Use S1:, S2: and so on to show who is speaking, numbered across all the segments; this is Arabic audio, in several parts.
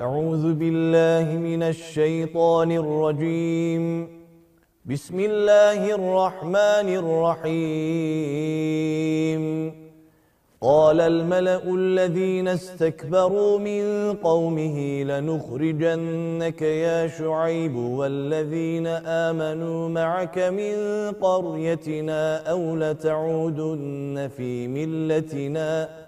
S1: أعوذ بالله من الشيطان الرجيم. بسم الله الرحمن الرحيم. قال الملأ الذين استكبروا من قومه لنخرجنك يا شعيب والذين آمنوا معك من قريتنا أو لتعودن في ملتنا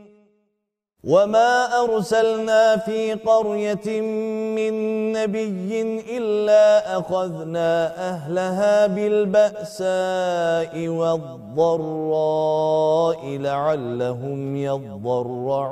S1: وما أرسلنا في قرية من نبي إلا أخذنا أهلها بالبأساء والضراء لعلهم يضرعون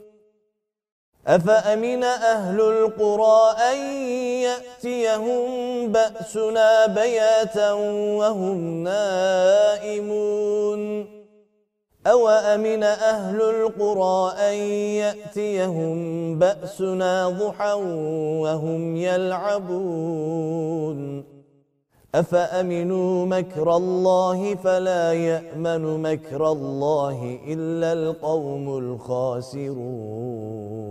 S1: أفأمن أهل القرى أن يأتيهم بأسنا بياتا وهم نائمون؟ أو أمن أهل القرى أن يأتيهم بأسنا ضحى وهم يلعبون؟ أفأمنوا مكر الله فلا يأمن مكر الله إلا القوم الخاسرون.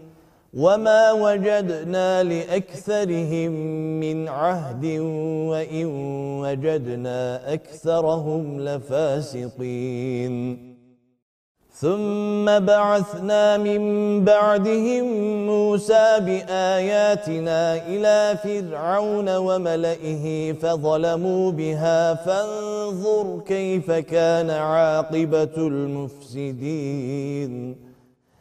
S1: وما وجدنا لأكثرهم من عهد وإن وجدنا أكثرهم لفاسقين ثم بعثنا من بعدهم موسى بآياتنا إلى فرعون وملئه فظلموا بها فانظر كيف كان عاقبة المفسدين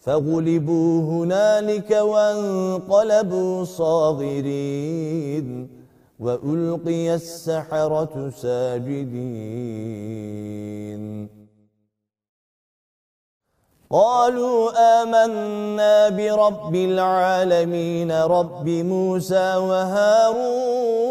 S1: فغلبوا هنالك وانقلبوا صاغرين وألقي السحرة ساجدين. قالوا آمنا برب العالمين رب موسى وهارون.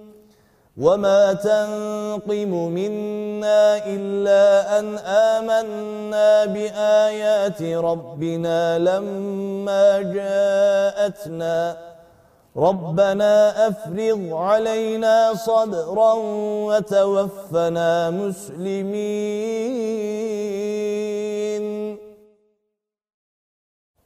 S1: وما تنقم منا إلا أن آمنا بآيات ربنا لما جاءتنا ربنا أفرض علينا صبرا وتوفنا مسلمين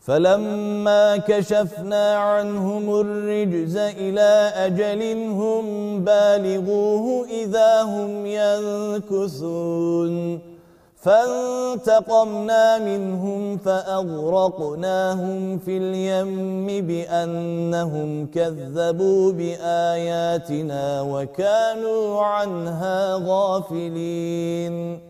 S1: فلما كشفنا عنهم الرجز إلى أجل هم بالغوه إذا هم ينكثون. فانتقمنا منهم فأغرقناهم في اليم بأنهم كذبوا بآياتنا وكانوا عنها غافلين.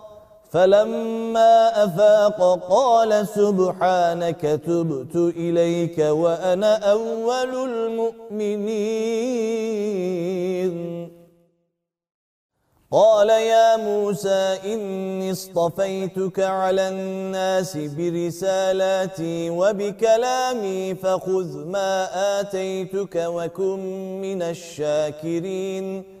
S1: فلما أفاق قال سبحانك تبت إليك وأنا أول المؤمنين. قال يا موسى إني اصطفيتك على الناس برسالاتي وبكلامي فخذ ما آتيتك وكن من الشاكرين.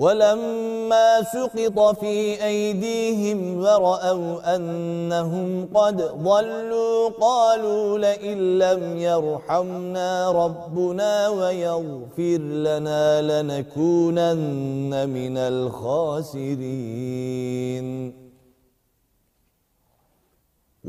S1: ولما سقط في أيديهم ورأوا أنهم قد ضلوا قالوا لئن لم يرحمنا ربنا ويغفر لنا لنكونن من الخاسرين.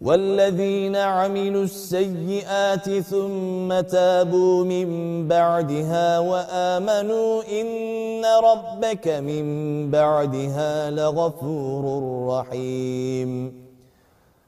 S1: والذين عملوا السيئات ثم تابوا من بعدها وآمنوا إن ربك من بعدها لغفور رحيم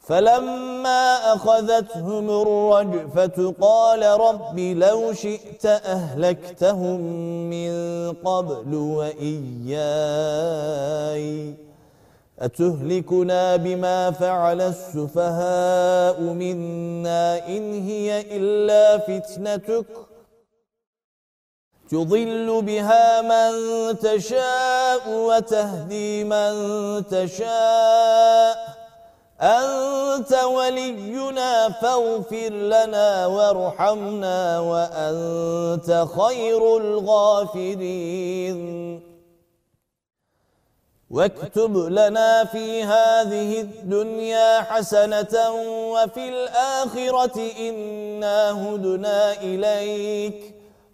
S1: فلما أخذتهم الرجفة قال رب لو شئت أهلكتهم من قبل وإياي. أتهلكنا بما فعل السفهاء منا إن هي إلا فتنتك. تضل بها من تشاء وتهدي من تشاء. أنت ولينا فاغفر لنا وارحمنا وأنت خير الغافرين. واكتب لنا في هذه الدنيا حسنة وفي الآخرة إنا هدنا إليك.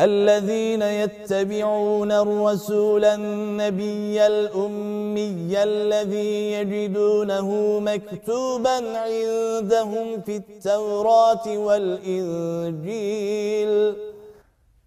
S1: الذين يتبعون الرسول النبي الأمي الذي يجدونه مكتوبا عندهم في التوراة والإنجيل.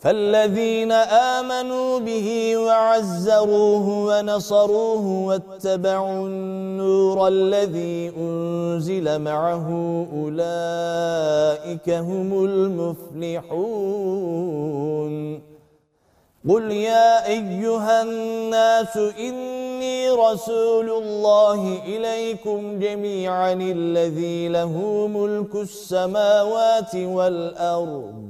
S1: فالذين آمنوا به وعزروه ونصروه واتبعوا النور الذي أنزل معه أولئك هم المفلحون قل يا أيها الناس إني رسول الله إليكم جميعا الذي له ملك السماوات والأرض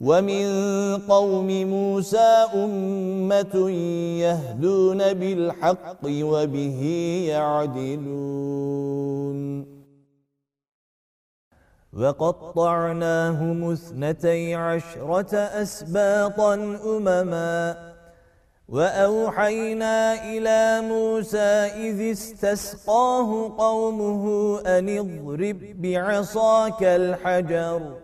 S1: ومن قوم موسى أمة يهدون بالحق وبه يعدلون. وقطعناهم اثنتي عشرة أسباطا أمما. وأوحينا إلى موسى إذ استسقاه قومه أن اضرب بعصاك الحجر.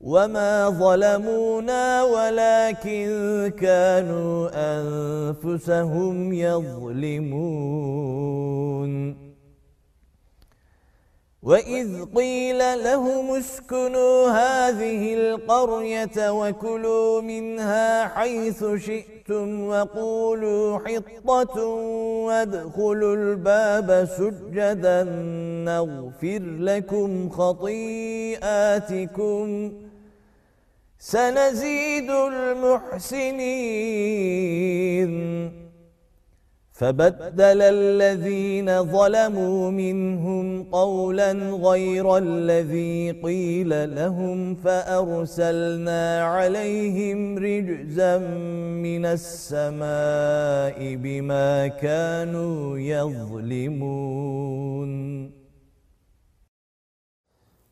S1: وما ظلمونا ولكن كانوا أنفسهم يظلمون وإذ قيل لهم اسكنوا هذه القرية وكلوا منها حيث شئتم وقولوا حطة وادخلوا الباب سجدا نغفر لكم خطيئاتكم سنزيد المحسنين. فبدل الذين ظلموا منهم قولا غير الذي قيل لهم فأرسلنا عليهم رجزا من السماء بما كانوا يظلمون.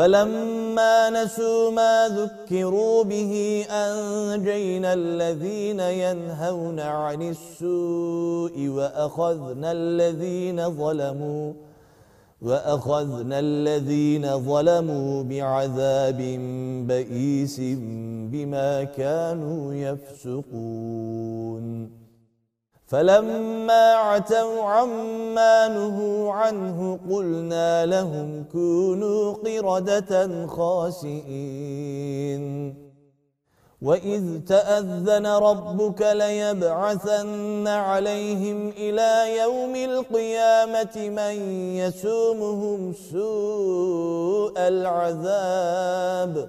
S1: فلما نسوا ما ذكروا به أنجينا الذين ينهون عن السوء وأخذنا الذين ظلموا وأخذنا الذين ظلموا بعذاب بئيس بما كانوا يفسقون. فلما عتوا عما نهوا عنه قلنا لهم كونوا قردة خاسئين. وإذ تأذن ربك ليبعثن عليهم إلى يوم القيامة من يسومهم سوء العذاب.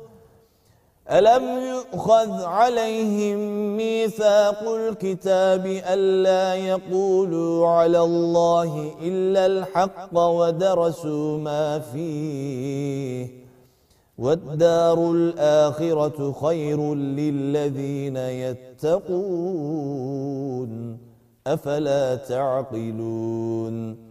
S1: أَلَمْ يُؤْخَذْ عَلَيْهِمْ مِيثَاقُ الْكِتَابِ أَلَّا يَقُولُوا عَلَى اللَّهِ إِلَّا الْحَقَّ وَدَرَسُوا مَا فِيهِ وَالدَّارُ الْآخِرَةُ خَيْرٌ لِلَّذِينَ يَتَّقُونَ أفلا تعقلون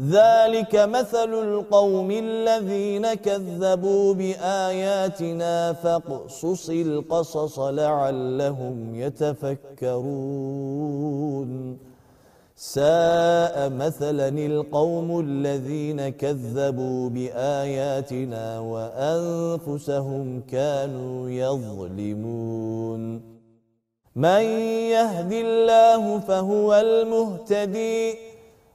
S1: ذلك مثل القوم الذين كذبوا بآياتنا فاقصص القصص لعلهم يتفكرون. ساء مثلا القوم الذين كذبوا بآياتنا وأنفسهم كانوا يظلمون. من يهدي الله فهو المهتدي.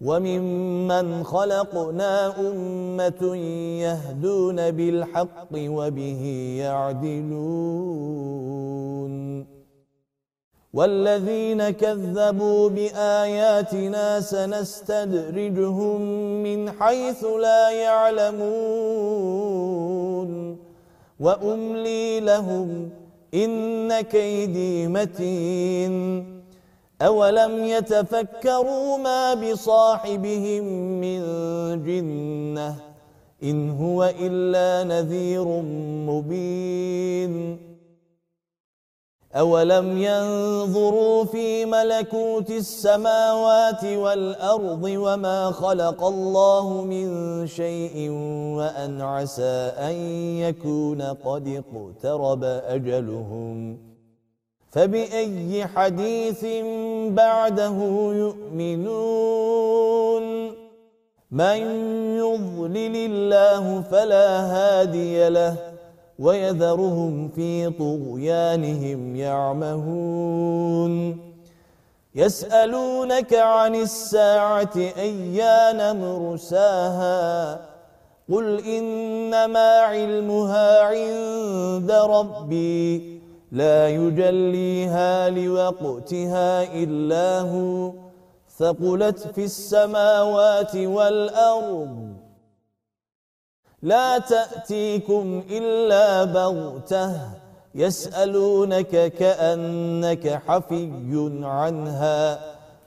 S1: وممن خلقنا أمة يهدون بالحق وبه يعدلون. والذين كذبوا بآياتنا سنستدرجهم من حيث لا يعلمون. وأملي لهم إن كيدي متين. أولم يتفكروا ما بصاحبهم من جنة إن هو إلا نذير مبين أولم ينظروا في ملكوت السماوات والأرض وما خلق الله من شيء وأن عسى أن يكون قد اقترب أجلهم فبأي حديث بعده يؤمنون؟ من يضلل الله فلا هادي له ويذرهم في طغيانهم يعمهون. يسألونك عن الساعة أيان مرساها؟ قل إنما علمها عند ربي. لا يجليها لوقتها إلا هو ثقلت في السماوات والأرض. لا تأتيكم إلا بغتة يسألونك كأنك حفي عنها.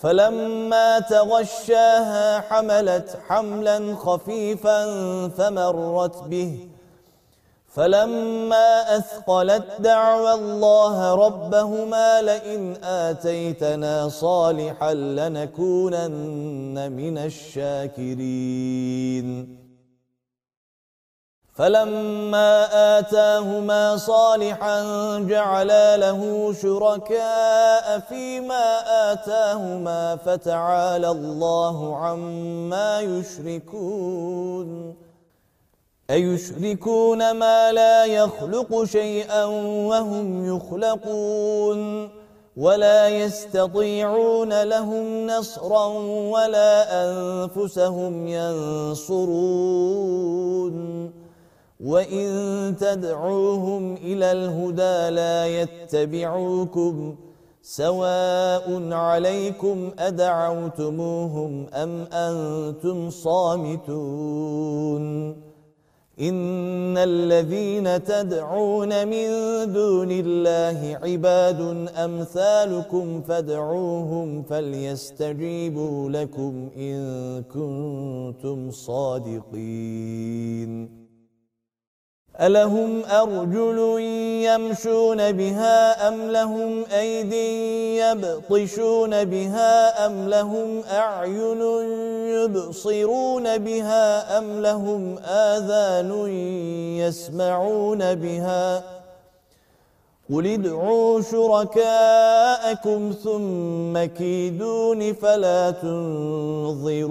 S1: فلما تغشاها حملت حملا خفيفا فمرت به. فلما أثقلت دعوى الله ربهما لئن آتيتنا صالحا لنكونن من الشاكرين. فلما آتاهما صالحا جعلا له شركاء فيما آتاهما فتعالى الله عما يشركون. أيشركون ما لا يخلق شيئا وهم يخلقون. ولا يستطيعون لهم نصرا ولا أنفسهم ينصرون. وإن تدعوهم إلى الهدى لا يتبعوكم سواء عليكم أدعوتموهم أم أنتم صامتون إن الذين تدعون من دون الله عباد أمثالكم فادعوهم فليستجيبوا لكم إن كنتم صادقين ألهم أرجل يمشون بها أم لهم أيد يبطشون بها أم لهم أعين يبصرون بها أم لهم آذان يسمعون بها قل ادعوا شركاءكم ثم كيدون فلا تنظرون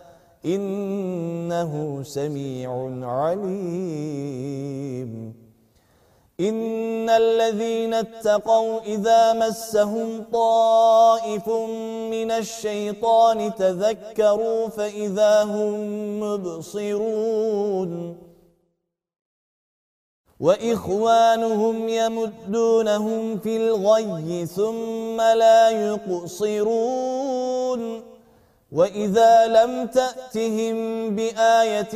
S1: إنه سميع عليم. إن الذين اتقوا إذا مسهم طائف من الشيطان تذكروا فإذا هم مبصرون. وإخوانهم يمدونهم في الغي ثم لا يقصرون. وإذا لم تأتهم بآية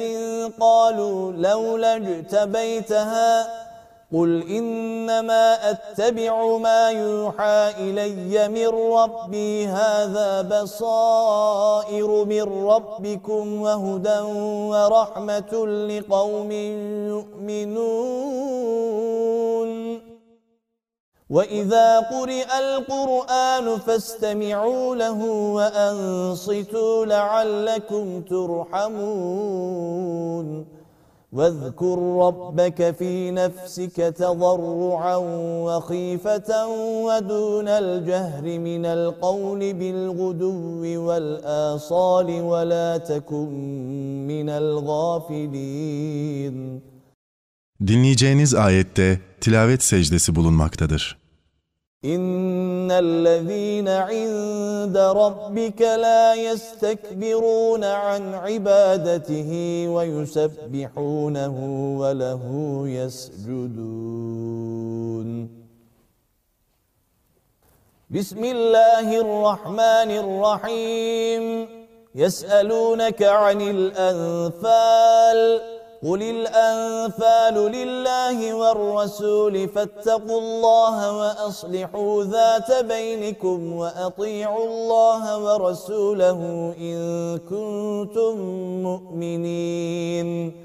S1: قالوا لولا اجتبيتها قل إنما أتبع ما يوحى إلي من ربي هذا بصائر من ربكم وهدى ورحمة لقوم يؤمنون وإذا قرئ القرآن فاستمعوا له وأنصتوا لعلكم ترحمون واذكر ربك في نفسك تضرعا وخيفة ودون الجهر من القول بالغدو والآصال ولا تكن من الغافلين
S2: Dinleyeceğiniz ayette tilavet secdesi bulunmaktadır.
S1: إن الذين عند ربك لا يستكبرون عن عبادته ويسبحونه وله يسجدون بسم الله الرحمن الرحيم يسألونك عن الأنفال قل الأنفال لله والرسول فاتقوا الله وأصلحوا ذات بينكم وأطيعوا الله ورسوله إن كنتم مؤمنين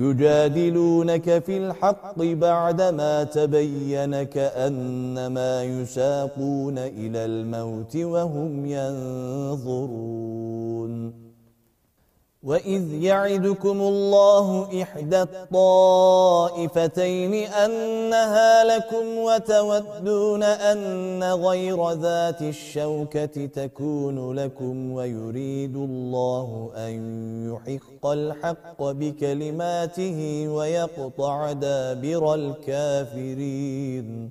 S1: يجادلونك في الحق بعدما تبين كأنما يساقون إلى الموت وهم ينظرون. وإذ يعدكم الله إحدى الطائفتين أنها لكم وتودون أن غير ذات الشوكة تكون لكم ويريد الله أن يحق الحق بكلماته ويقطع دابر الكافرين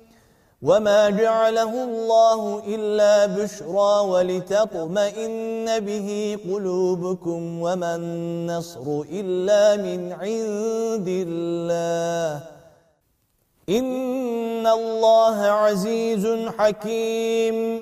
S1: وما جعله الله إلا بشرى ولتطمئن به قلوبكم وما النصر إلا من عند الله إن الله عزيز حكيم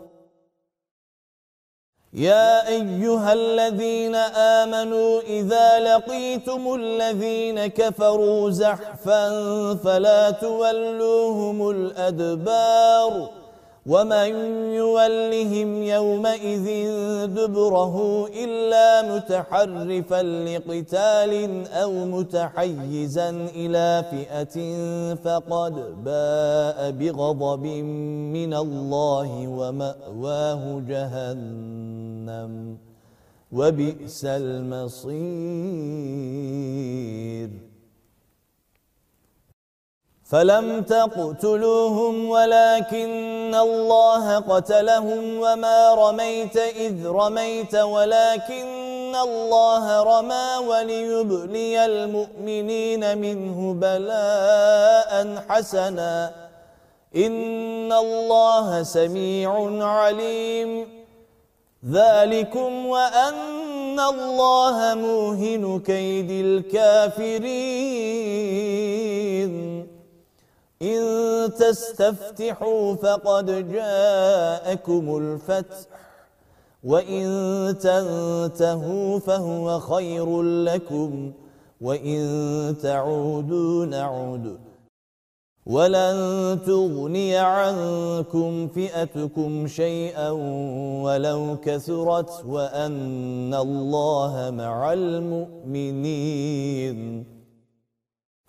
S1: يا أيها الذين آمنوا إذا لقيتم الذين كفروا زحفا فلا تولوهم الأدبار ومن يولهم يومئذ دبره إلا متحرفا لقتال أو متحيزا إلى فئة فقد باء بغضب من الله ومأواه جهنم وبئس المصير فلم تقتلوهم ولكن الله قتلهم وما رميت إذ رميت ولكن الله رمى وليبلي المؤمنين منه بلاء حسنا. إن الله سميع عليم. ذلكم وأن الله موهن كيد الكافرين. إن تستفتحوا فقد جاءكم الفتح وإن تنتهوا فهو خير لكم وإن تعودوا نعود. ولن تغني عنكم فئتكم شيئا ولو كثرت وأن الله مع المؤمنين.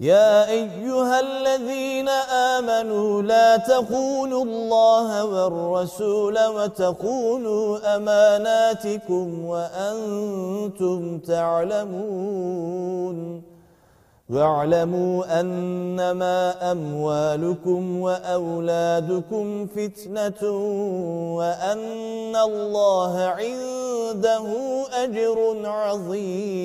S1: يا أيها الذين آمنوا لا تخونوا الله والرسول وتخونوا أماناتكم وأنتم تعلمون واعلموا أنما أموالكم وأولادكم فتنة وأن الله عنده أجر عظيم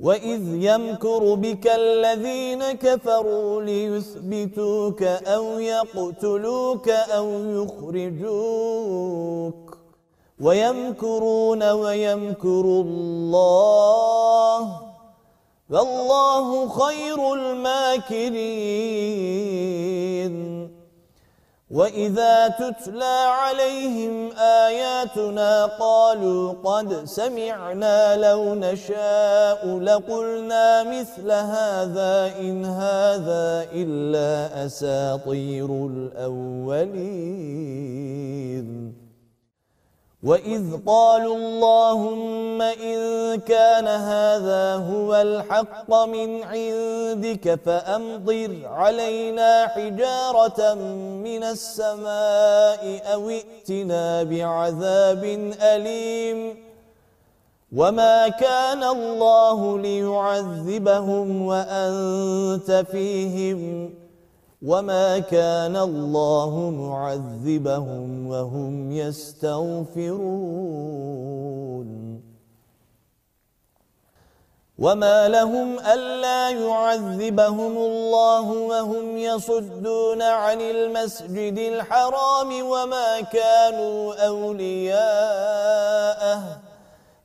S1: وَإِذْ يَمْكُرُ بِكَ الَّذِينَ كَفَرُوا لِيُثْبِتُوكَ أَوْ يَقْتُلُوكَ أَوْ يُخْرِجُوكَ وَيَمْكُرُونَ وَيَمْكُرُ اللَّهُ وَاللَّهُ خَيْرُ الْمَاكِرِينَ وَإِذَا تُتْلَى عَلَيْهِمْ آيَاتُنَا قَالُوا قَدْ سَمِعْنَا لَوْ نَشَاءُ لَقُلْنَا مِثْلَ هَذَا إِنْ هَذَا إِلَّا أَسَاطِيرُ الْأَوَّلِينَ وَإِذْ قَالُوا اللَّهُمَّ إِن كَانَ هَذَا هُوَ الْحَقَّ مِنْ عِندِكَ فَأَمْطِرْ عَلَيْنَا حِجَارَةً مِنَ السَّمَاءِ أَوْ ائْتِنَا بِعَذَابٍ أَلِيمٍ وَمَا كَانَ اللَّهُ لِيُعَذِّبَهُمْ وَأَنْتَ فِيهِمْ وَمَا كَانَ اللَّهُ مُعَذِّبَهُمْ وَهُمْ يَسْتَغْفِرُونَ. وَمَا لَهُمْ أَلَّا يُعَذِّبَهُمُ اللَّهُ وَهُمْ يَصُدُّونَ عَنِ الْمَسْجِدِ الْحَرَامِ وَمَا كَانُوا أَوْلِيَاءَهُ.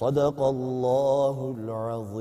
S1: صدق الله العظيم.